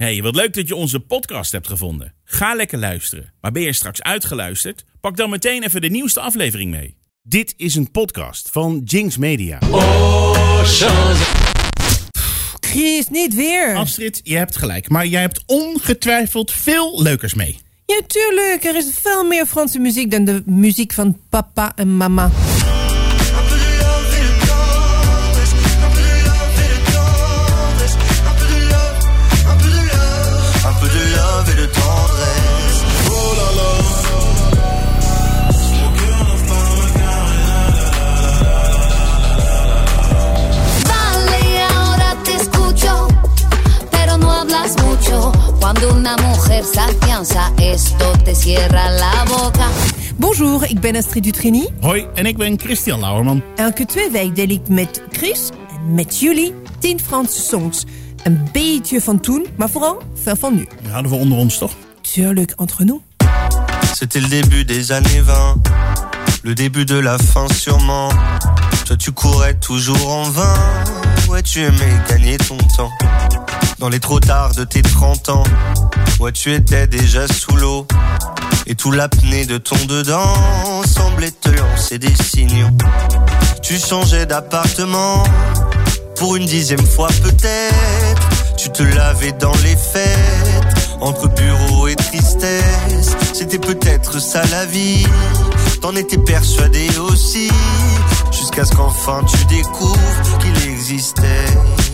Hey, wat leuk dat je onze podcast hebt gevonden. Ga lekker luisteren. Maar ben je straks uitgeluisterd? Pak dan meteen even de nieuwste aflevering mee. Dit is een podcast van Jinx Media. Chris, niet weer. Astrid, je hebt gelijk. Maar jij hebt ongetwijfeld veel leukers mee. Ja, tuurlijk. Er is veel meer Franse muziek dan de muziek van papa en mama. Cuando una mujer se afianza, esto te cierra la boca. Bonjour, ik ben Astrid Dutrini. Hoi, en ik ben Christian Lauerman. Elke twee weken deel ik met Chris en met jullie 10 Franse songs. Een beetje van toen, maar vooral veel van nu. Die houden we onder ons, toch? Tuurlijk, entre nous. C'était le début des années 20, le début de la fin sûrement. Toi tu courais toujours en vain, ouais tu aimais gagner ton temps. Dans les trop tard de tes 30 ans, ouais tu étais déjà sous l'eau. Et tout l'apnée de ton dedans semblait te lancer des signaux. Tu changeais d'appartement, pour une dixième fois peut-être. Tu te lavais dans les fêtes, entre bureau et tristesse. C'était peut-être ça la vie, t'en étais persuadé aussi. Jusqu'à ce qu'enfin tu découvres qu'il existait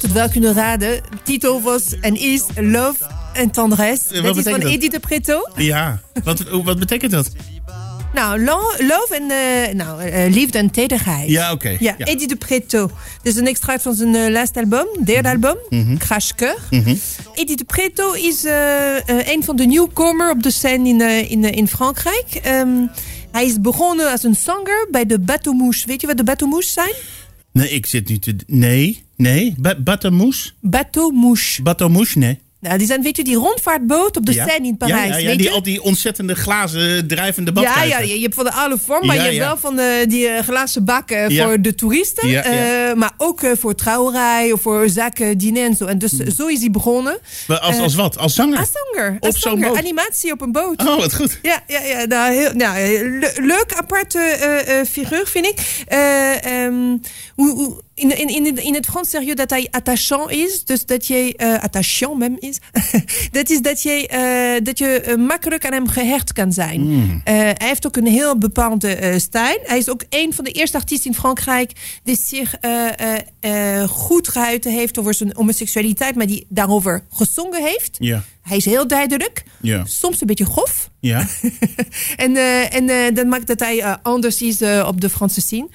Had het wel kunnen raden. De titel was en is Love en Tendresse. dat is van dat? Edith de Pretto. Ja. Wat, wat betekent dat? Nou, lo- love en eh, nou, eh, liefde en tederheid. Ja, oké. Ja, Ja. Mhm. Edith de Pretto. Dit is een extract van zijn eh, laatste album, derde album, Crash Coeur. Edith de Pretto is een van de nieuwkomer op de scène in, in, in Frankrijk. Ehm, hij is begonnen als een zanger bij de Bateau Mouche. Weet je wat de Bateau Mouche zijn? Nee, ik zit nu te... Nee, nee. Ba Batamouche? Bateau. Batamouche, nee. Nou, die zijn, weet je, die rondvaartboot op de Ja. scène in Ja, Parijs. ja, ja, weet die, je? al die ontzettende glazen drijvende Ja, badkuipen. ja, je hebt van de oude vorm, maar Ja, je hebt ja. wel van de, die eh, glazen bakken Ja. voor de toeristen. Ja, ja. eh, maar ook eh, voor trouwerij of voor zaken, diner en zo. En dus zo is hij begonnen. Maar Als, als wat? Als zanger? Als zanger. Op zo'n zanger. boot? Animatie op een boot. Oh, wat goed. Ja, ja, ja nou, heel, nou, le- leuk, aparte eh, eh, figuur, vind ik. Eh, ehm, hoe, hoe, in, in, in, het- in het Frans zeg je dat hij attachant is. Dus dat jij, eh attachant mem is. dat is dat, jij, eh, dat je eh, makkelijk aan hem gehecht kan zijn. Eh, hij heeft ook een heel bepaalde stijl. Hij is ook een van de eerste artiesten in Frankrijk die zich goed gehuiten heeft over zijn homoseksualiteit, maar die daarover gezongen heeft. Ja. Hij is heel duidelijk. Ja. Soms een beetje grof. Ja. en eh, en eh, dat maakt dat hij eh, anders is op de Franse scene.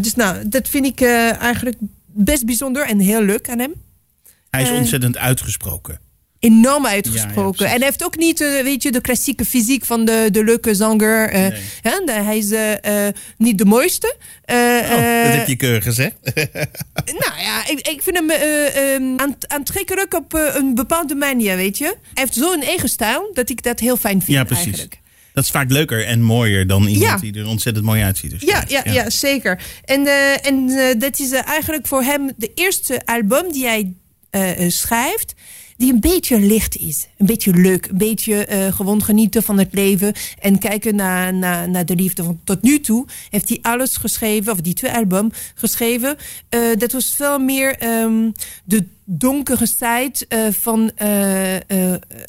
Dus nou, dat vind ik eigenlijk best bijzonder en heel leuk aan hem. Hij is ontzettend uitgesproken. Enorm ja, uitgesproken. en hij heeft ook niet, eh, weet je, de klassieke fysiek van de, de leuke zanger. eh, Nee. hè, hij is eh, niet de mooiste. Oh, dat heb je keurig gezegd. Nou ja, ik, ik vind hem aant- aantrekkelijk op een bepaalde manier, weet je. Hij heeft zo'n eigen stijl dat ik dat heel fijn vind ja, precies. eigenlijk. Dat is vaak leuker en mooier dan iemand Ja. die er ontzettend mooi uitziet. Dus Ja, ja, ja. zeker. En, en dat is eigenlijk voor hem de eerste album die hij schrijft. Die een beetje licht is. Een beetje leuk. Een beetje eh, gewoon genieten van het leven. En kijken naar, naar, naar de liefde. Want tot nu toe heeft hij alles geschreven. Of die twee album geschreven. Eh, dat was veel meer ehm, de donkere zijde eh, van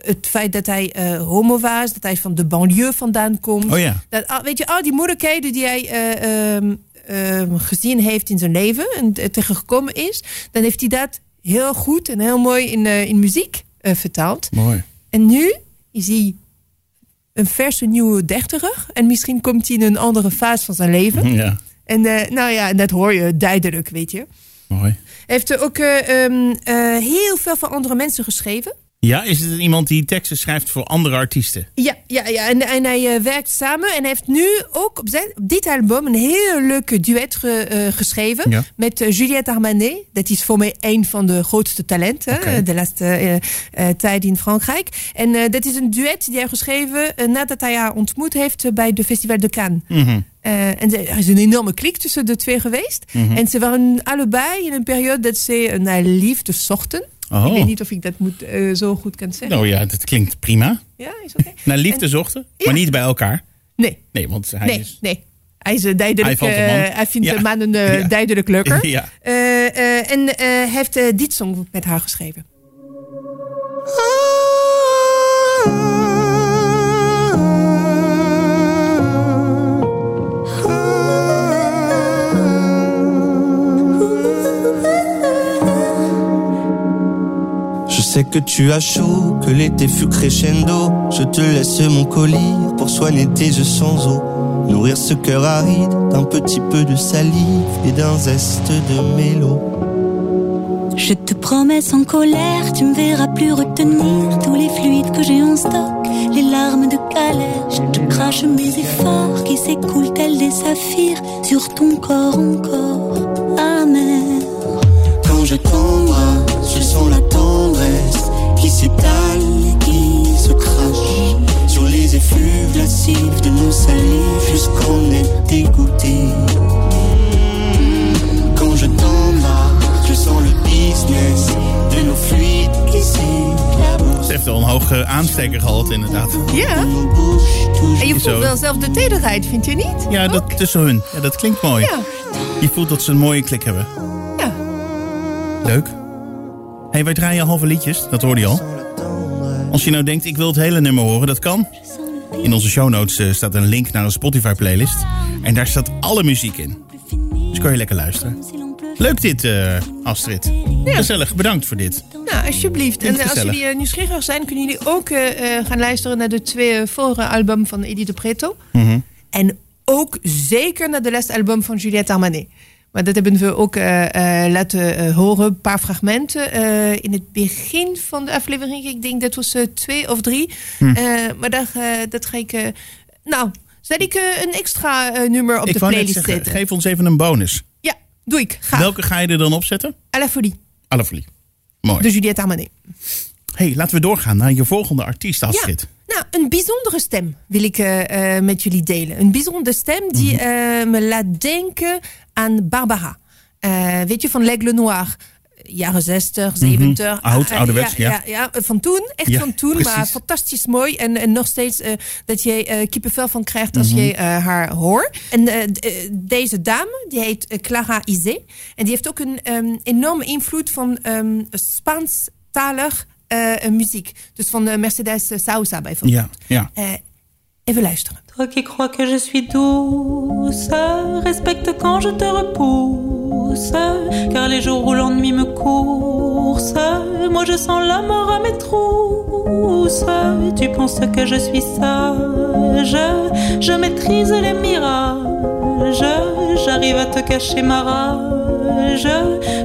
het feit dat hij homo was. Dat hij van de banlieue vandaan komt. Oh ja. Dat, weet je, al die moeilijkheden die hij eh, ehm, ehm, gezien heeft in zijn leven en tegengekomen is, dan heeft hij dat heel goed en heel mooi in, eh, in muziek eh, vertaald. Mooi. En nu is hij een verse nieuwe dertiger. En misschien komt hij in een andere fase van zijn leven. Ja, En eh, nou ja, dat hoor je duidelijk, weet je. mooi. Hij heeft ook eh, ehm, eh, heel veel voor andere mensen geschreven. Ja, is het iemand die teksten schrijft voor andere artiesten? Ja, ja, ja. En, en hij eh, werkt samen. En hij heeft nu ook op, zijn, op dit album een heel leuke duet ge- eh, geschreven. Ja. Met eh, Juliette Armanet. Dat is voor mij een van de grootste talenten de laatste tijd in Frankrijk. En dat is een duet die hij geschreven nadat hij haar ontmoet heeft bij de Festival de Cannes. Mhm. En er is een enorme klik tussen de twee geweest. Mhm. En ze waren allebei in een periode dat ze naar liefde zochten. Oh. Ik weet niet of ik dat moet, eh, zo goed kan zeggen. Nou ja, dat klinkt prima. Ja, is oké? Naar liefde En- zochten, Ja. maar niet bij elkaar. Nee, Nee, want hij nee, is... nee. Hij is eh, duidelijk, Hij eh, mannen. hij vindt Ja. de mannen eh, Ja. duidelijk leuker. Ja. Eh, eh, en eh, hij heeft eh, dit song met haar geschreven. Je sais que tu as chaud, que l'été fut crescendo. Je te laisse mon colis pour soigner tes yeux sans eau. Nourrir ce cœur aride d'un petit peu de salive et d'un zeste de mélo. Je te promets sans colère, tu me verras plus retenir tous les fluides que j'ai en stock, les larmes de galère. Je te crache mes efforts qui s'écoulent tels des saphirs sur ton corps encore tendresse qui se crache sur les effluves lascifs de nos salives jusqu'on est dégoûté. Quand je t'embrasse, je sens le business de nos fluides qui s'éclaboussent. Ze heeft wel een hoge aansteker gehad, inderdaad. Ja, en je voelt wel zelf de tederheid, vind je niet? Ja, dat tussen hun. Ja, dat klinkt mooi. Ja, Je voelt dat ze een mooie klik hebben. ja. Leuk. Hey, wij draaien halve liedjes, dat hoorde je al. Als je nou denkt, ik wil het hele nummer horen, dat kan. In onze show notes eh, staat een link naar een Spotify playlist. En daar staat alle muziek in. Dus kan je lekker luisteren. Leuk dit, eh, Astrid. Gezellig, bedankt voor dit. Nou, alsjeblieft. En eh, als jullie nieuwsgierig zijn, kunnen jullie ook gaan luisteren naar de twee vorige album van Edith de Preto. Mhm. En ook zeker naar de laatste album van Juliette Armanet. Maar dat hebben we ook eh, eh, laten eh, horen, een paar fragmenten. in het begin van de aflevering, ik denk dat was twee of drie. Hm. Maar daar, dat ga ik... nou, zet ik een extra nummer op ik de playlist zeggen, zetten. geef ons even een bonus. Ja, doe ik. Ga. Welke ga je er dan opzetten? À la folie, Mooi. de Juliette Armanet. hey, laten we doorgaan naar je volgende artiest, Astrid. Nou, een bijzondere stem wil ik met jullie delen. Een bijzondere stem die Mhm. me laat denken aan Barbara. Eh, weet je, van L'Aigle Noir. Jaren 60, 70. Mhm. Oud, Eh, ouderwets, ja, ja. ja, van toen. Echt Ja, van toen. Maar fantastisch mooi. En, en nog steeds eh, dat je eh kippenvel van krijgt als Mhm. je haar hoort. En deze dame, die heet Clara Isé. En die heeft ook een ehm, enorme invloed van ehm Spaanstalig muziek. Dus van Mercedes Sousa bijvoorbeeld. Ja, ja. Toi qui crois que je suis douce, respecte quand je te repousse, car les jours où l'ennui me course, moi je sens la mort à mes trousses. Tu penses que je suis sage, je maîtrise les mirages, j'arrive à te cacher ma rage,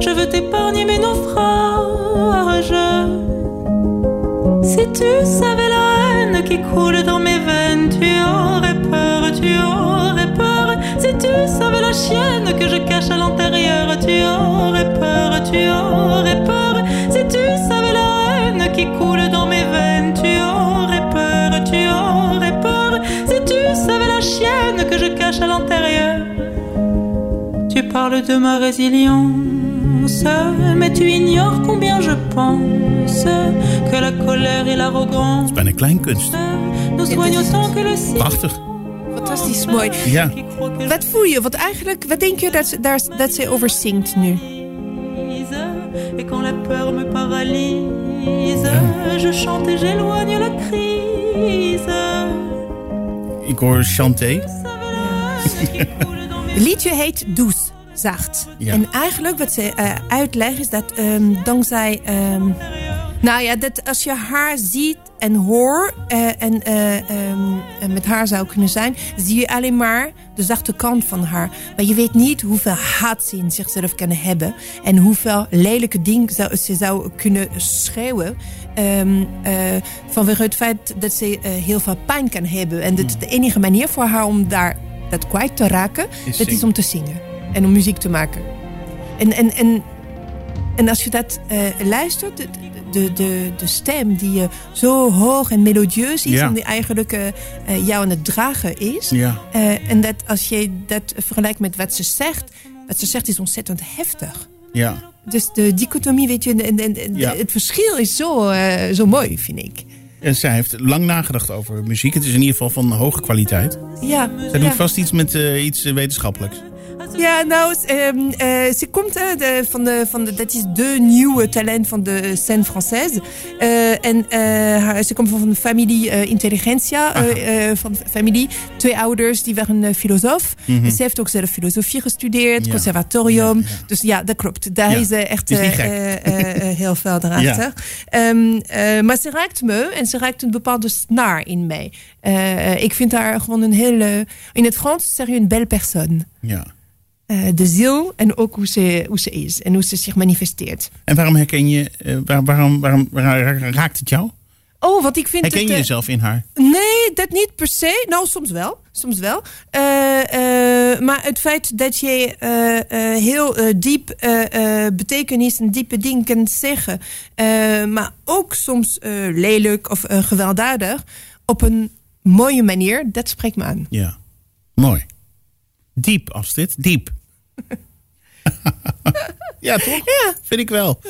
je veux t'épargner mes naufrages. Si tu savais la haine qui coule chienne que je cache à l'intérieur, tu aurais peur, tu aurais peur. Si tu savais la haine qui coule dans mes veines, tu aurais peur, tu aurais peur. Si tu savais la chienne que je cache à l'intérieur. Tu parles de ma résilience, mais tu ignores combien je pense que la colère et l'arrogance Bijna kleinkunst. nous soignent autant que le ciel. Prachtig. Fantastisch mooi. Ja. Wat voel je? Want eigenlijk, wat denk je dat, ze- daar, dat ze over zingt nu? je Et quand la peur me paralyse, je chante et j'éloigne la crise. Ik hoor Chanté. Het liedje heet Does, zacht. Ja. En eigenlijk wat ze eh, uitleggen is dat ehm, dankzij... ehm, nou ja, dat als je haar ziet en hoor eh, en, eh, ehm, en met haar zou kunnen zijn, zie je alleen maar de zachte kant van haar. Maar je weet niet hoeveel haat ze in zichzelf kan hebben en hoeveel lelijke dingen zou, ze zou kunnen schreeuwen. ehm, eh, vanwege het feit dat ze heel veel pijn kan hebben. En dat de enige manier voor haar om daar dat kwijt te raken, dat zingen. is om te zingen en om muziek te maken. En, en, en, en als je dat luistert, de, de, de, stem die eh, zo hoog en melodieus is Ja. en die eigenlijk eh, eh, jou aan het dragen is. Ja. En dat als je dat vergelijkt met wat ze zegt, wat ze zegt is ontzettend heftig. Ja. Dus de dichotomie, weet je, en, en, en Ja. het verschil is zo, zo mooi, vind ik. En zij heeft lang nagedacht over muziek. Het is in ieder geval van hoge kwaliteit. Ja, Zij ja. doet vast iets met iets wetenschappelijks. Ja, nou, ehm, eh, ze komt eh, de, van de, van de, dat is de nieuwe talent van de scène française. Eh, en ze komt van een familie intelligentsia, eh, van familie. Twee ouders, die waren filosoof. En Ze heeft ook zelf filosofie gestudeerd, Ja. conservatorium. Ja, ja. Dus ja, dat klopt. Daar is echt is heel veel erachter. Eh, maar ze raakt me en ze raakt een bepaalde snaar in mij. Ik vind haar gewoon een hele... In het Frans zeg je een belle personne. Ja. Eh, de ziel en ook hoe ze, hoe ze is en hoe ze zich manifesteert. En waarom herken je, eh, waar- waarom, waarom, waarom raakt het jou? Oh, wat ik vind Herken het, je eh, jezelf in haar? Nee, dat niet per se. Nou, soms wel. Soms wel. Maar het feit dat je heel diep betekenis en diepe dingen kan zeggen, maar ook soms lelijk of gewelddadig, op een mooie manier, dat spreekt me aan. Ja. Mooi. Diep, Astrid. Diep. ja, toch? Ja. Vind ik wel.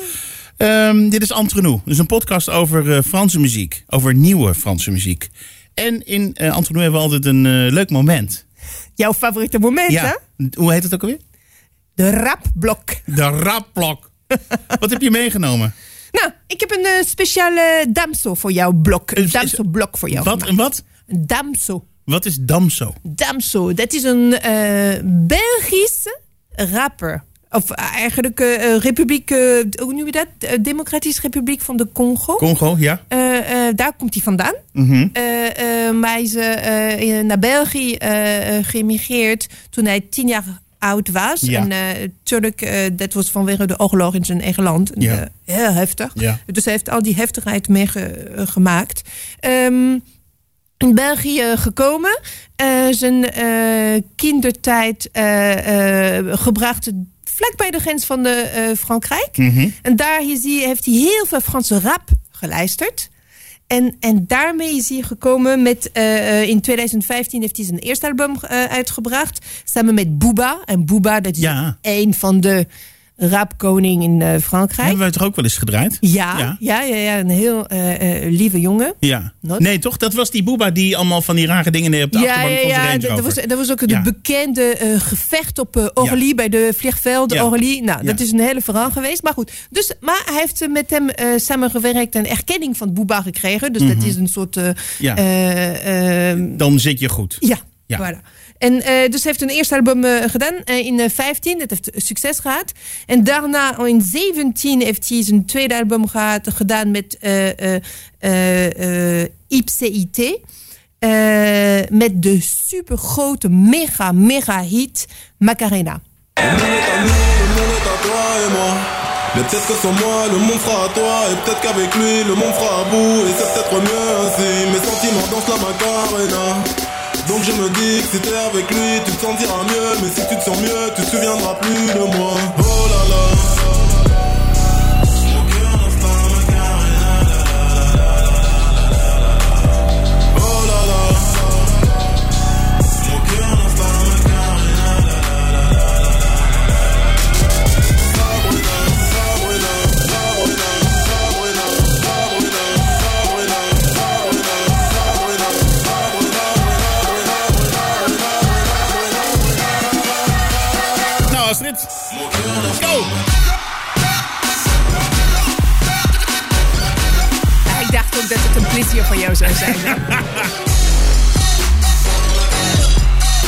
Ehm, dit is Entre nous. Dus een podcast over eh, Franse muziek. Over nieuwe Franse muziek. En in nous hebben we altijd een eh, leuk moment. Jouw favoriete moment, hè? Ja. Hoe heet het ook alweer? De rapblok. De rapblok. Wat heb je meegenomen? Nou, ik heb een speciale damso voor jouw blok. Een Een- damso blok voor jou. Wat wat? Een damso. Wat is Damso? Damso, dat is een Belgische rapper. Of eigenlijk eh, eh, republiek, eh, hoe noem je dat? Eh, Democratische Republiek van de Congo. Congo, ja. Eh, eh, daar komt hij vandaan. Eh, eh, maar hij is eh, eh, naar België eh, eh, geëmigreerd toen hij tien jaar oud was. Ja. En eh natuurlijk, eh, dat was vanwege de oorlog in zijn eigen land. Ja. eh, heel heftig. Ja. Dus hij heeft al die heftigheid meegemaakt. Ehm in België gekomen. eh, zijn eh, kindertijd eh, eh, gebracht vlak bij de grens van de, eh, Frankrijk. Mhm. En daar is hij, heeft hij heel veel Franse rap geluisterd. En, en daarmee is hij gekomen met... eh, eh, in 2015 heeft hij zijn eerste album eh, uitgebracht. Samen met Booba. En Booba, dat is Ja. een van de rapkoning in eh, Frankrijk. Hebben wij toch ook wel eens gedraaid? Ja, Ja. ja, ja, ja, een heel eh, eh, lieve jongen. Ja. Not? Nee, toch? Dat was die Boeba die allemaal van die rare dingen op de Ja, achterbank van zijn ja. Dat was, dat was ook het bekende gevecht op Orly bij de vliegvelden. Orly. Nou, dat is een hele verhaal geweest. Maar goed, dus, maar hij heeft met hem samengewerkt en erkenning van Booba gekregen. Dus dat is een soort. eh, Mhm. Ja. eh, ehm, Dan zit je goed. ja, Ja. Voilà. En eh, dus heeft een eerste album eh, gedaan eh, in eh, 15. Dat heeft succes gehad. En daarna in 17 heeft hij zijn tweede album gehad, gedaan met. Eh, met de supergrote, mega, mega hit Macarena. Le monde est à nous, le monde est à toi et moi. Mais peut-être que sans moi, le monde fera à toi. Et peut-être qu'avec lui, le monde fera à bout. Et c'est peut-être mieux ainsi. Mes sentiments dansent la macarena. Donc je me dis que si t'es avec lui, tu te sentiras mieux. Mais si tu te sens mieux, tu te souviendras plus de moi. Oh là là. Een plezier voor jou zou zijn.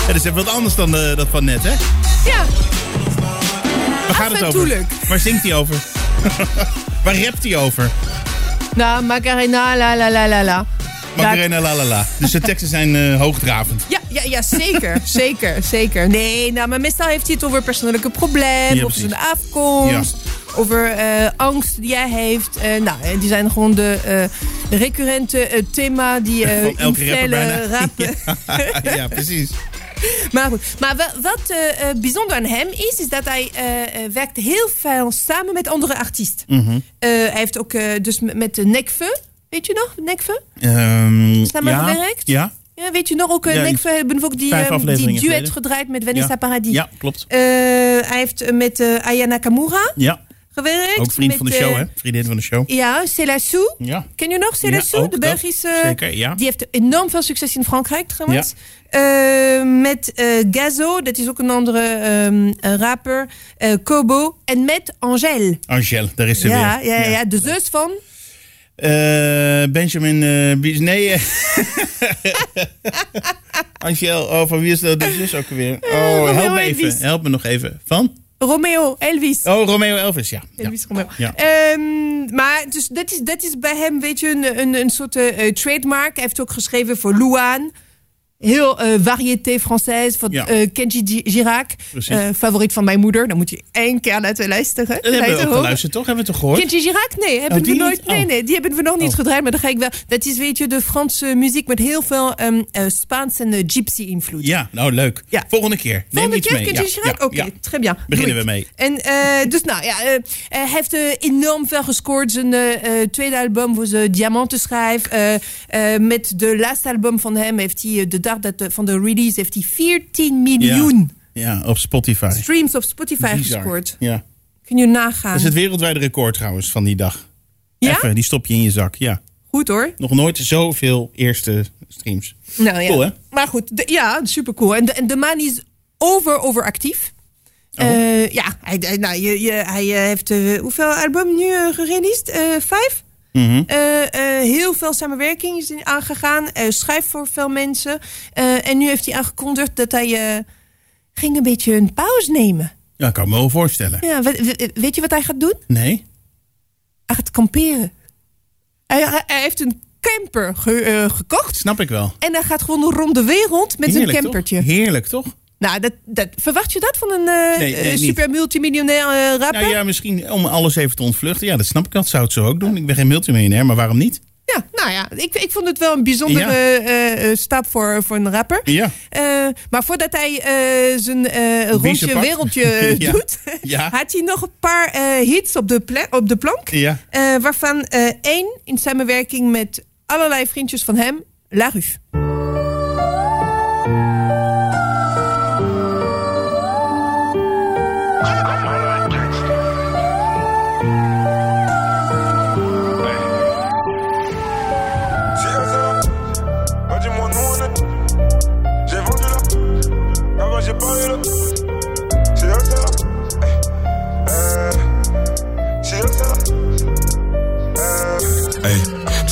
Ja, dat is even wat anders dan eh, dat van net, hè? ja, Waar gaat het over? Waar zingt hij over? Waar rapt hij over? Nou, Macarena, la la la la la. Macarena la la la. Dus de teksten zijn eh, hoogdravend. Ja, ja, ja zeker, zeker, zeker. Nee, nou, maar meestal heeft hij het over persoonlijke problemen, Ja, over zijn afkomst, over eh, angst die hij heeft. Eh, nou, en die zijn gewoon de eh, recurrente eh, thema die eh Van elke rapper rappen. ja, precies. Maar goed, maar wa- wat eh, eh, bijzonder aan hem is, is dat hij eh, eh, werkt heel veel samen met andere artiesten. Mhm. Eh, hij heeft ook eh, dus met- Nekve, weet je nog, Nekve? Ehm, Samen ja, gewerkt? Ja, Ja, weet je nog, ook uh, Ja, Nekve hebben we ook die, vijf eh, die duet geleden. gedraaid met Vanessa Ja. Paradis. ja, klopt. Eh, hij heeft eh, met eh, Aya Nakamura Ja, gewerkt. ook vriend met, van de show, eh, hè? Vriendin van de show. Ja, Célassou. Ja. Ken je nog Célassou, Ja, de. Belgische... Zeker, ja. Die heeft enorm veel succes in Frankrijk trouwens. Eh, met eh, Gazo, dat is ook een andere ehm, eh, rapper. Kobo. En met Angèle. Angel, daar is ze Ja, weer. ja, ja, de zus van... Benjamin Nee. eh. Angel, oh, van wie is dat de zus ook weer? Oh, help me even. Help me nog even. Van? Romeo, Elvis. Oh, Romeo Elvis, ja. ja. Elvis Romeo. Ja. Ehm, maar dus dat, is, dat is bij hem, weet je, een, een, een soort eh, trademark. Hij heeft ook geschreven voor Louane. Heel eh variété française van Ja. eh, Kenji Gi- Girac. Eh, favoriet van mijn moeder. Dan moet je één keer laten luisteren. Dat hebben we ook geluisterd, toch? Hebben we het toch gehoord? Kenji Girac? Nee, hebben Oh, we nooit. niet? Nee, Oh. nee, die hebben we nog niet Oh. gedraaid. Maar dan ga ik wel. Dat is, weet je, de Franse muziek met heel veel eh, Spaans en gypsy-invloed. Ja, nou leuk. Ja. Volgende keer. Neem Volgende iets keer mee. Kenji Ja, Girac? Oké, ja. très bien. Beginnen we mee. En dus nou ja, hij heeft enorm veel gescoord. Zijn tweede album voor zijn Diamantenschrijf. Eh, eh, met de laatste album van hem heeft hij, de dat, de- van de release, heeft hij 14 miljoen Ja, op Spotify. streams op Spotify Bizar. gescoord. Ja. Kun je nagaan. Dat is het wereldwijde record trouwens van die dag. Ja? Even, die stop je in je zak. Ja. Goed hoor. Nog nooit zoveel eerste streams. Nou, ja. Cool, hè? Maar goed, de- ja, super cool. En de, en de man is over, overactief. Oh. Eh, ja, hij, nou, je, je, hij eh, heeft eh, hoeveel album nu uh, gereleased? Vijf? Mhm. Eh, eh, heel veel samenwerking is aangegaan. Uh, schrijft voor veel mensen. Eh, en nu heeft hij aangekondigd dat hij eh, ging een beetje een pauze nemen. Ja, ik kan me wel voorstellen. Ja, we- we- weet je wat hij gaat doen? Nee? Hij gaat kamperen. Hij, heeft een camper ge- eh, gekocht. Snap ik wel. En hij gaat gewoon rond de wereld met Heerlijk, zijn campertje. Toch? Heerlijk, toch? Nou, dat, dat, verwacht je dat van een Nee, nee, niet. super multimiljonair eh, rapper? Nou ja, misschien om alles even te ontvluchten. Ja, dat snap ik. Dat zou het zo ook doen. Ik ben geen multimiljonair, maar waarom niet? Ja, nou ja, ik, ik vond het wel een bijzondere Ja. eh, stap voor, voor een rapper. Ja. Maar voordat hij zijn rondje wereldje Ja. doet, Ja. had hij nog een paar hits op de, op de plank. Ja. Waarvan één in samenwerking met allerlei vriendjes van hem, La Rue.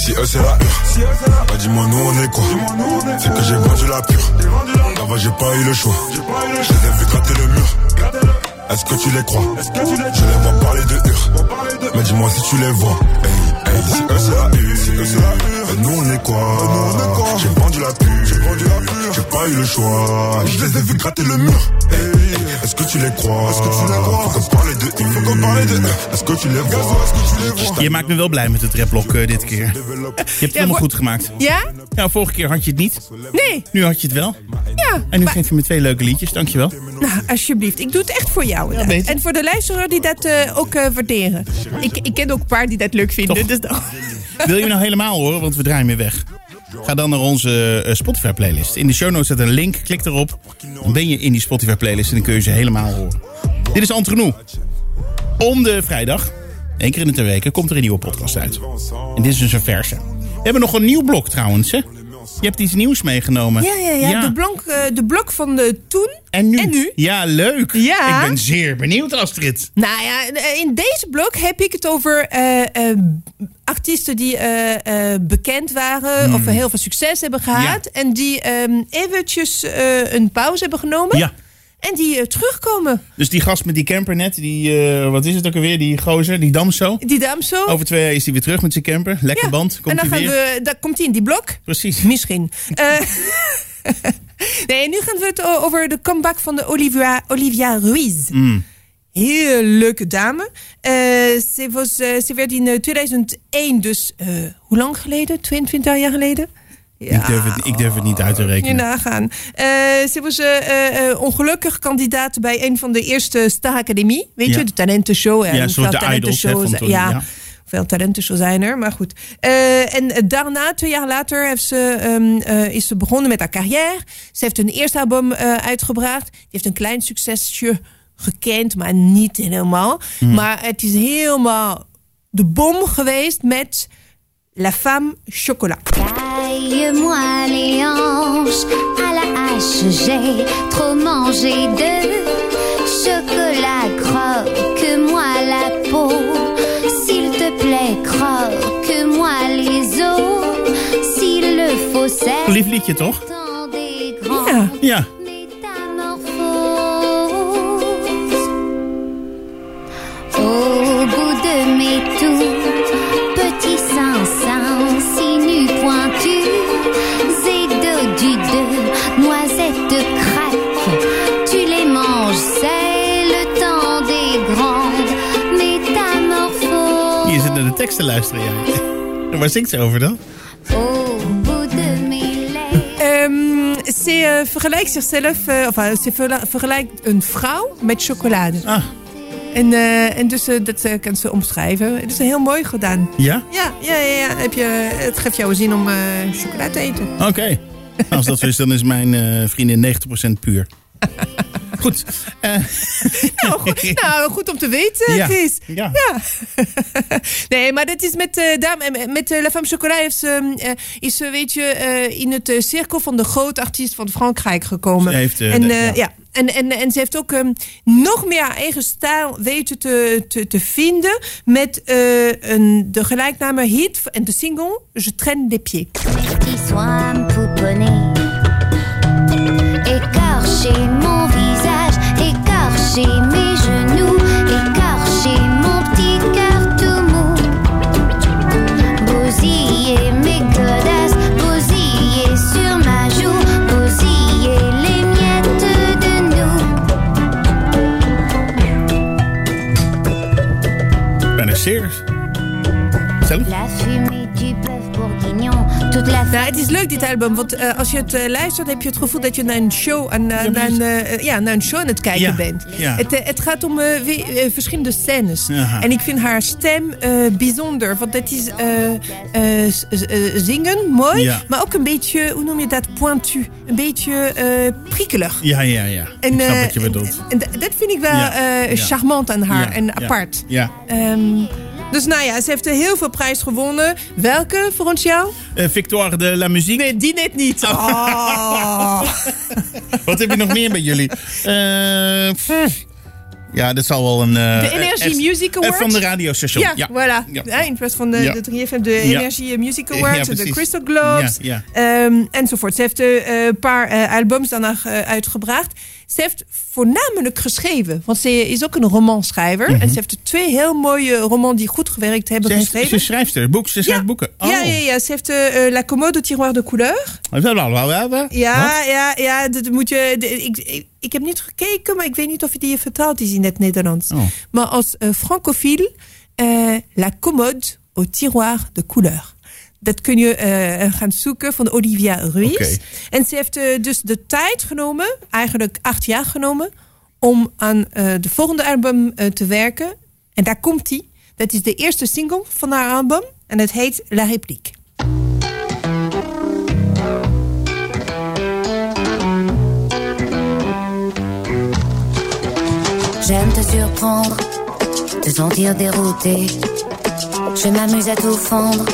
Si eux c'est la hure, bah dis-moi nous on est quoi? C'est que j'ai vendu la pure. Avant j'ai pas eu le choix. Je les ai vu gratter le mur. Est-ce que tu les crois? Je les vois parler de hure Mais dis-moi si tu les vois. Si eux c'est la hure bah, Nous on est quoi? J'ai vendu la pure. J'ai pas eu le choix. Je les ai vu gratter le mur. Hey, hey, Est-ce que tu les crois Faut qu'on parle de hure Est-ce que tu les vois Je maakt me wel blij met het rapblok eh, dit keer. Je hebt het helemaal goed gemaakt. Ja? Ja, vorige keer had je het niet. Nee. Nu had je het wel. Ja. En nu maar- geef je me twee leuke liedjes. Dankjewel. Nou, alsjeblieft. Ik doe het echt voor jou. beter. en voor de luisteraar die dat eh, ook eh, waarderen. Ik, ik ken ook een paar die dat leuk vinden. Toch? Dus dan... Wil je me nou helemaal horen, want we draaien weer weg. Ga dan naar onze eh, Spotify playlist. In de show notes staat een link. Klik erop. Dan ben je in die Spotify playlist en dan kun je ze helemaal horen. Dit is Antronou. Om de vrijdag, één keer in de twee weken, komt er een nieuwe podcast uit. En dit is dus een verse. We hebben nog een nieuw blok trouwens, hè? Je hebt iets nieuws meegenomen. Ja, ja, ja. De, blok, eh, de blok van de toen En nu? en nu. Ja, leuk. Ja. Ik ben zeer benieuwd, Astrid. Nou ja, in deze blok heb ik het over eh, eh, artiesten die eh, eh, bekend waren of heel veel succes hebben gehad. En die ehm, eventjes eh, een pauze hebben genomen. Ja. En die eh, terugkomen. Dus die gast met die camper net, die, eh, wat is het ook alweer, die gozer, die Damso. Die dame zo. Over twee jaar is hij weer terug met zijn camper. Lekker Ja. band, en dan gaan weer. we, dan komt hij in die blok. Precies. Misschien. Eh, nee, nu gaan we het over de comeback van de Olivia, Olivia Ruiz. Mm. Heel leuke dame. Ze, was, ze werd in eh, 2001, dus hoe lang geleden? 22 jaar geleden? Ik, durf het, ik durf het niet uit te Je rekenen. nagaan. Eh, ze was eh, ongelukkig kandidaat bij een van de eerste Star Academie. Weet Ja. je, de talentenshow. Ja, een soort de idols, hè, van talentenshows, toen, ja. ja. Veel talentenshows zijn er, maar goed. En daarna, twee jaar later, heeft ze, ehm, eh, is ze begonnen met haar carrière. Ze heeft een eerste album uitgebracht. Die heeft een klein succesje gekend, maar niet helemaal. Hmm. Maar het is helemaal de bom geweest met La Femme Chocolat. Taille-moi les hanches à la hache, j'ai trop mangé de chocolat. Croque-moi la peau, s'il te plaît, croque-moi les os, s'il le faut, c'est Lief liedje toch? Ja. Ja. Hier zit naar de tekst te luisteren, jij. Waar zingt ze over dan? Ehm, ze eh, vergelijkt zichzelf, eh, of eh, ze vergelijkt een vrouw met chocolade. Ah, En, en dus dat kan ze omschrijven. Het is heel mooi gedaan. ja? Ja, ja, ja, ja. Heb je, het geeft jou zin om chocolade te eten. Oké. Als dat zo is, dan is mijn vriendin 90% puur. Goed. Eh, Nou, goed, nou, goed om te weten, Ja. Chris. Ja. nee, maar dat is met, eh dame, eh, met eh, La Femme Chocolat heeft ze, eh, is ze, weet je, eh, in het eh, cirkel van de grote artiest van Frankrijk gekomen. Ze heeft, eh, en, de- eh, ja. ja. En, en, en ze heeft ook ehm, nog meer haar eigen stijl weten te, te, te vinden met eh, een, de gelijkname hit en de single Je traîne des pieds. qui soit mon visage, écorcher mes genoux, écorcher mon petit cœur tout mou. Bousiller mes godasses, bousiller sur ma joue, bousiller les miettes de nous. La fumée du bœuf la Nou, het is leuk dit album, want eh, als je het eh, luistert heb je het gevoel dat je naar een show aan, naar, naar een, eh, ja, naar een show aan het kijken Ja, bent. ja. Het, eh, het gaat om eh, eh, verschillende scènes. Aha. En ik vind haar stem eh, bijzonder, want het is eh, eh, eh, zingen, mooi, Ja. maar ook een beetje, hoe noem je dat, pointu. Een beetje eh, prikkelig. Ja, ja, ja. En, ik snap eh, wat je bedoelt. En, dat vind ik wel eh, charmant aan haar Ja, en apart. Ja. Ehm, dus nou ja, ze heeft er heel veel prijs gewonnen. Welke volgens jou? Eh, Victoire de la Musique. Nee, die net niet. Oh. Wat heb je nog meer bij jullie? Eh, ja, dat zal wel een... eh, De Energy Music eh, Awards? Van de radiostation. Ja, Ja, voilà. Ja. Ja, in plaats van de, Ja. de 3FM, de. Energy Music Ja, Awards, de. Crystal Globes, ehm, enzovoort. Ze heeft eh, een paar eh, albums daarna eh, uitgebracht. Ze heeft voornamelijk geschreven, want ze is ook een romanschrijver. En ze heeft twee heel mooie romans die goed gewerkt hebben Mhm. Ze, geschreven. ze schrijft er boek, ze schrijft boeken. Oh. ja, ja, ja, ze heeft eh, La Commode Tiroir de Couleur. Ja, ja, ja, dat moet je. de- ik, ik, ik heb niet gekeken, maar ik weet niet of die vertaald is in het Nederlands. Oh. Maar als uh, eh, La Commode au Tiroir de Couleur. Dat kun je eh, gaan zoeken van Olivia Ruiz. En ze heeft eh, dus de tijd genomen, eigenlijk acht jaar genomen, om aan eh, de volgende album te werken. En daar komt die. Dat is de eerste single van haar album. En het heet La Réplique. J'aime te surprendre, te sentir dérouté. Je m'amuse à tout fendre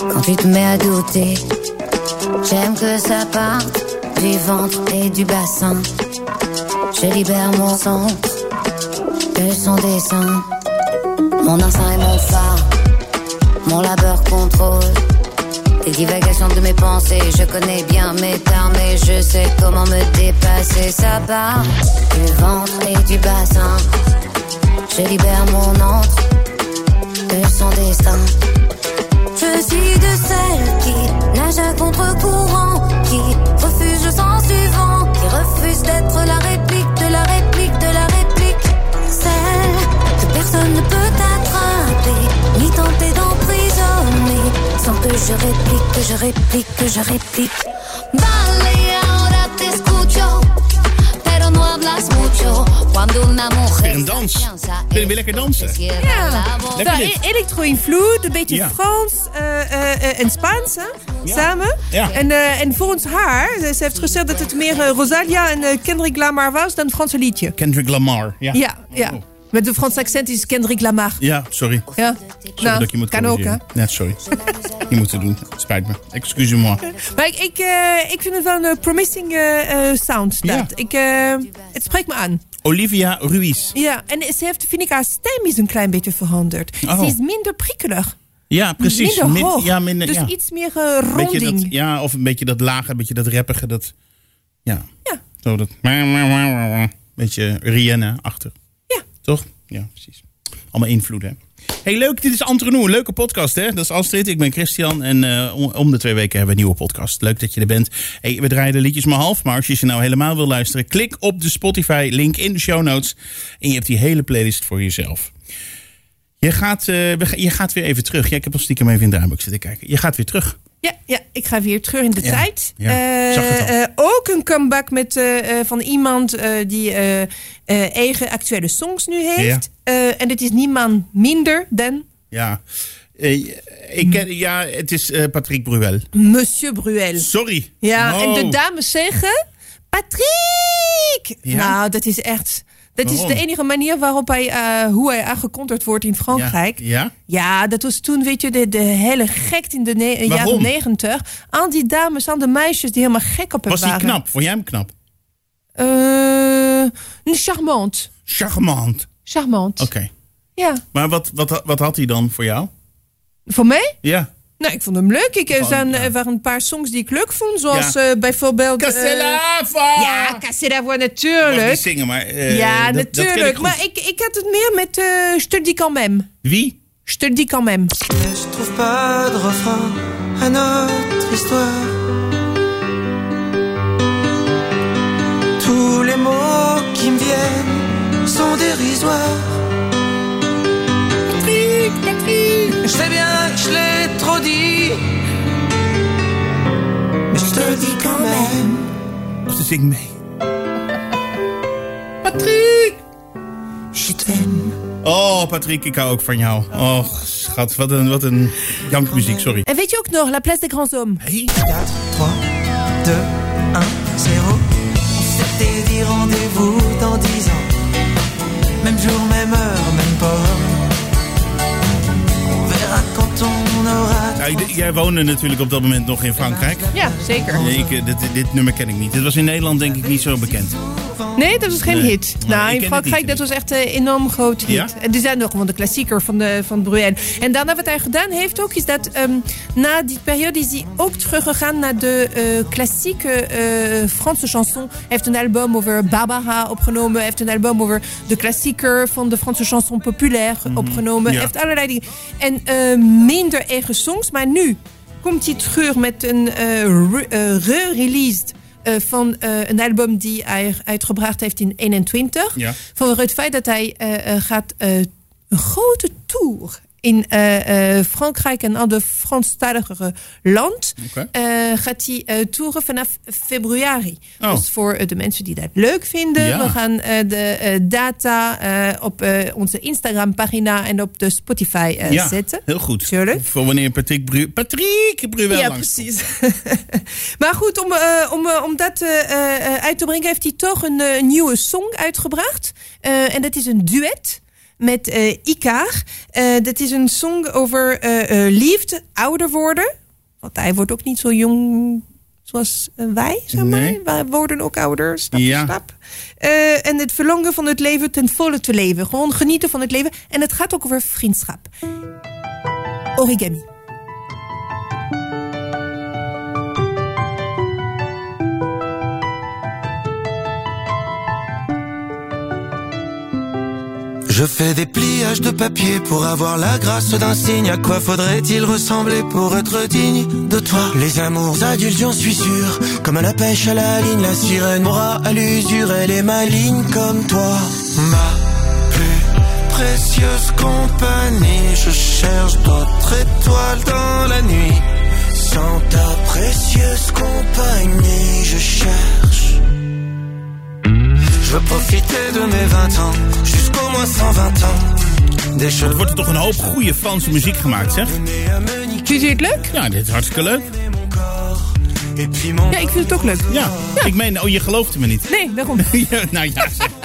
quand tu te mets à douter. J'aime que ça parte du ventre et du bassin. Je libère mon centre de son dessin. Mon instinct est mon phare, mon labeur contrôle Les divagations de mes pensées, je connais bien mes termes et je sais comment me dépasser. Ça part du ventre et du bassin. Je libère mon entre de son destin. Que je réplique, que je réplique, que je réplique. Vale, ahora te escucho, pero no hablas mucho. Cuando una mujer Weer een dans. Willen we lekker dansen? Ja, Lekker nou, een beetje Ja. Frans eh, eh, eh, en Spaans hè? samen. Ja. En, eh, en volgens haar, ze heeft gezegd dat het meer Rosalia en eh, Kendrick Lamar was dan het Franse liedje. Kendrick Lamar. Ja, Ja, ja. Oh. Met de Franse accent is Kendrick Lamar. Ja, sorry. Ja. Sorry Nou, dat ik je moet kan ook hè. Ja, sorry. Niet moeten doen. Spijt me. Excuse-moi. Maar ik, ik, eh, ik vind het wel een eh, promising eh, eh, sound. Dat. Ja. Ik, eh, het spreekt me aan. Olivia Ruiz. Ja, en ze heeft, vind ik, haar stem is een klein beetje veranderd. Oh. Ze is minder prikkelig. Ja, precies. Minder Min- hoog. ja, minder, dus ja. iets meer ronding. dat, ja, of een beetje dat lage, een beetje dat rappige. Dat, ja. Ja. Zo dat. Beetje Rihanna-achtig. Toch? Ja, precies. Allemaal invloeden. Hey, leuk. Dit is Antronou. Een leuke podcast, hè? Dat is Astrid. Ik ben Christian. En eh, om, de twee weken hebben we een nieuwe podcast. Leuk dat je er bent. Hey, we draaien de liedjes maar half. Maar als je ze nou helemaal wil luisteren, klik op de Spotify-link in de show notes. En je hebt die hele playlist voor jezelf. Je gaat, ga- je gaat weer even terug. Ja, ik heb al stiekem even in de zitten kijken. Je gaat weer terug. Ja, ja, ik ga weer terug in de Ja, tijd. ja, eh, ook een comeback met, eh, van iemand die eigen actuele songs nu heeft. En het is niemand minder dan Ja. Ik ken, ja, het is Patrick Bruel. Monsieur Bruel. Sorry. Ja, Oh. en de dames zeggen... Patrick! Nou, dat is echt... Dat is de enige manier waarop hij, eh, hoe hij aangekondigd wordt in Frankrijk. Ja? ja? Ja, dat was toen, weet je, de, de hele gek in de ne- jaren negentig. Al die dames, al de meisjes die helemaal gek op hem Was hij waren. knap? Vond jij hem knap? Eh, charmant. Charmant. Charmant. Oké. Ja. Maar wat, wat, wat had hij dan voor jou? Voor mij? Ja. Nou, ik vond hem leuk. Ik, er, Gewoon, zijn, ja. er waren een paar songs die ik leuk vond. Zoals Ja. eh, bijvoorbeeld... eh, Castellava! ja, Cassé la Voix, Ik mag natuurlijk. niet zingen, maar... eh, ja, dat- dat ken ik natuurlijk. maar ik, ik had het meer met uh, Je te dis quand même. Wie? Je te dis quand même. Mais je trouve pas de refrain à notre histoire. Tous les mots qui me viennent sont dérisoires. Je sais bien que je l'ai trop dit. Mais je te le dis quand même. Ze zingt mee. Patrick! Je t'aime. Oh, Patrick, ik hou ook van jou. Oh, schat, wat een, wat een jankmuziek, sorry. En weet je ook nog, La Place des Grands Hommes? Hey. 4, 3, 2, 1, 0. On s'était dit rendez-vous jij woonde natuurlijk op dat moment nog in Frankrijk. Ja, zeker. Ik, eh, dit, dit nummer ken ik niet. Dit was in Nederland denk ik niet zo bekend. Nee, dat was geen Nee. hit. Nee, nou, in Frankrijk, niet. dat was echt een enorm groot hit. Ja? En die zijn nog gewoon de klassieker van, de, van Bruel. En daarna wat hij gedaan heeft ook, is dat ehm, na die periode is hij ook teruggegaan naar de eh, klassieke eh, Franse chanson. Hij heeft een album over Barbara opgenomen. Hij heeft een album over de klassieker van de Franse chanson populaire opgenomen. Mhm. Ja. Hij heeft allerlei dingen. En eh, minder eigen songs, maar nu komt hij terug met een eh, re- eh, re-released eh, van eh, een album die hij uitgebracht heeft in 21. Ja. Vanwege het feit dat hij eh, eh, gaat eh, een grote tour in eh, eh, Frankrijk en ander Franstalige land. Oké. eh, gaat hij eh, toeren vanaf februari. Oh. Dus voor de mensen die dat leuk vinden. Ja. We gaan de data op onze Instagram pagina en op de Spotify Ja, zetten. heel goed. Voor wanneer Patrick, Bru Patrick Bruel Ja, langs precies. maar goed, om, om, om dat uit te brengen, heeft hij toch een nieuwe song uitgebracht. En dat is een duet met eh Ikaar. Eh, dat is een song over eh, liefde, ouder worden. Want hij wordt ook niet zo jong zoals wij, zeg maar. Nee. Wij worden ook ouder, stap Ja. voor stap. En het verlangen van het leven ten volle te leven. Gewoon genieten van het leven. En het gaat ook over vriendschap. Origami. Je fais des pliages de papier pour avoir la grâce d'un signe. À quoi faudrait-il ressembler pour être digne de toi? Les amours adultes, j'en suis sûr. Comme la pêche à la ligne, la sirène aura à l'usure. Elle est maligne comme toi. Ma plus précieuse compagnie. Je cherche d'autres étoiles dans la nuit. Sans ta précieuse compagnie, je cherche. Profiter de mes 20 ans, jusqu'au moins 120 ans. Des Er wordt er toch een hoop goede Franse muziek gemaakt, zeg? Vind je het leuk? Ja, dit is hartstikke leuk. Ja, ik vind het ook leuk. Ja, ik meen, oh, je geloofde me niet. Nee, daarom. ja, nou ja, zeg.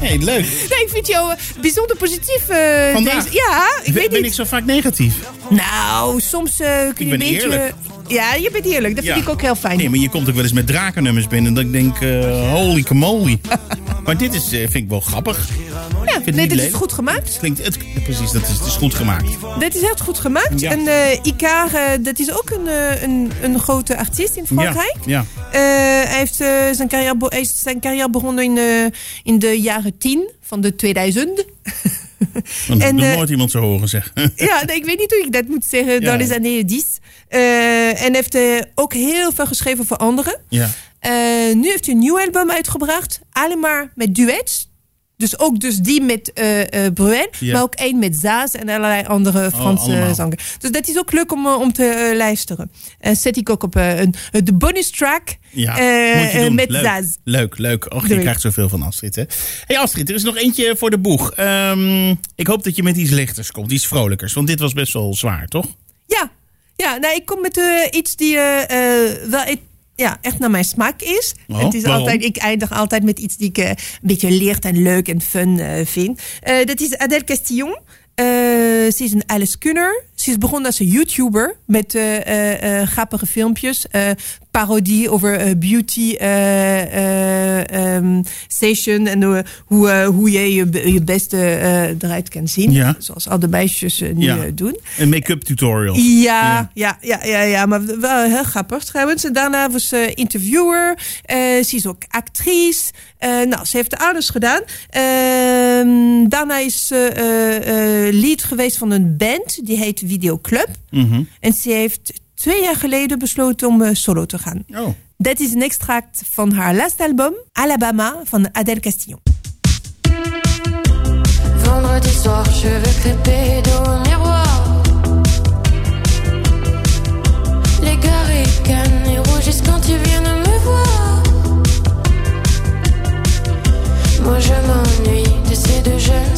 Nee, leuk. Nee, ik vind jou eh, bijzonder positief. eh, Vandaag? deze- Ja, ik weet ben niet. ik zo vaak negatief? Nou, soms eh, kun je ben een beetje... eerlijk. Ja, je bent eerlijk. Dat vind Ja. ik ook heel fijn. Nee, maar je komt ook wel eens met drakennummers binnen. Dat ik denk, eh, holy camoly. maar dit is, eh, vind ik wel grappig. ja, nee, dit is goed gemaakt. Klinkt, het, precies, dat is, het is goed gemaakt. Dit is heel goed gemaakt. Ja. En eh, dat is ook een, een, een grote artiest in Frankrijk. Ja, hij, heeft, zijn carrière zijn carrière begonnen in, de in de jaren 10 van de 2000. Want En, nog eh, nooit iemand zo horen zeggen. ja, nee, ik weet niet hoe ik dat moet zeggen. Ja. Dans les années 10. Eh, en heeft eh, ook heel veel geschreven voor anderen. ja. Nu heeft hij een nieuw album uitgebracht. Alleen maar met duets. Dus ook dus die met eh eh Bruel. Ja. Maar ook één met Zaas en allerlei andere Franse allemaal. zangers. Dus dat is ook leuk om, eh, om te luisteren. En zet ik ook op een, de bonus track Ja, met leuk. Zaas. Leuk, leuk. Och, je krijgt zoveel van Astrid, hè? hey Astrid, er is nog eentje voor de boeg. Ehm, ik hoop dat je met iets lichters komt, iets vrolijkers. Want dit was best wel zwaar, toch? Ja, ja nou, ik kom met iets die wel ja, echt naar mijn smaak is. Oh, het is waarom? altijd, ik eindig altijd met iets die ik eh, een beetje licht en leuk en fun eh, vind. Eh, dat is Adèle Castillon. Ze is een alleskunner. Ze is begonnen als een YouTuber met grappige filmpjes. Parodie over eh, beauty eh, eh, ehm, station. En hoe, hoe, je je, be- je beste eruit kan zien. Ja. Zoals al de meisjes nu Ja. doen. Een make-up tutorial. Ja, ja, ja, ja, ja, maar wel heel grappig trouwens. En daarna was ze interviewer. Ze is ook actrice. Nou, ze heeft alles gedaan. Ehm, daarna is ze lead geweest van een band. Die heet Video Club. Mhm. En ze heeft twee jaar geleden besloten om eh, solo te gaan. Oh. Dat is een extract van haar laatste album, Alabama, van Adèle Castillon. Vendredi soir, cheveux crépés dos au miroir. Les gars ricanent et rougissent quand ils viennent me voir. Moi je m'ennuie de ces deux jeunes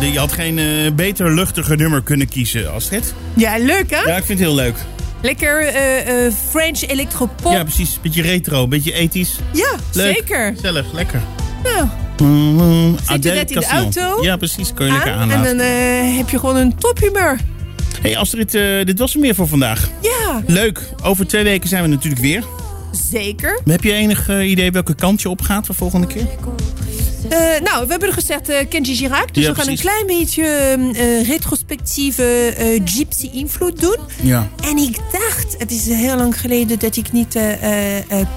die had geen eh, beter luchtiger nummer kunnen kiezen, Astrid. Ja, leuk hè? Ja, ik vind het heel leuk. Lekker eh, eh, French electropop. Ja, precies. Beetje retro, beetje ethisch. Ja, Leuk. zeker. Gezellig, lekker. Nou, Mm, Zet je dat in de auto? Ja, precies. Kan je lekker aan, en dan eh, heb je gewoon een tophumeur. hey Astrid, eh, dit was er meer voor vandaag. Ja, Leuk. Over twee weken zijn we natuurlijk weer. zeker. Heb je enig idee welke kant je op gaat de volgende keer? Eh, nou, we hebben gezegd eh Kenji Girac. Dus Ja, we gaan precies. een klein beetje eh, retrospectieve gypsy invloed doen. Ja. En ik dacht, het is heel lang geleden dat ik niet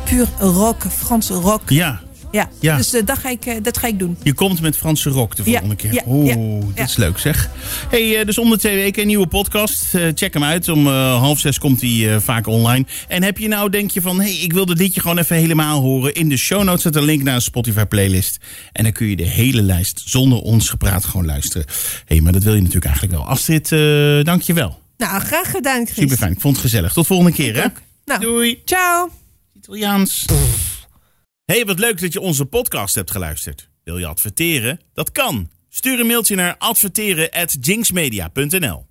puur rock, Franse rock. Ja, Ja, Ja. dus eh, dat, ga ik, eh, dat ga ik doen. je komt met Franse rock de Ja, volgende keer. ja, Oeh, dat is leuk zeg. Hey, eh, dus om de twee weken een nieuwe podcast. Check hem uit. Om half zes komt hij vaak online. En heb je nou, denk je van... hey, ik wil dit liedje gewoon even helemaal horen. In de show notes zet een link naar een Spotify playlist. En dan kun je de hele lijst zonder ons gepraat gewoon luisteren. hey, maar dat wil je natuurlijk eigenlijk wel. Astrid, dank je wel. Nou, graag gedaan, Chris. Super fijn. Ik vond het gezellig. Tot volgende keer hè. Nou, Doei. ciao. Italiaans. Hey, wat leuk dat je onze podcast hebt geluisterd. Wil je adverteren? Dat kan. Stuur een mailtje naar adverteren@jinxmedia.nl.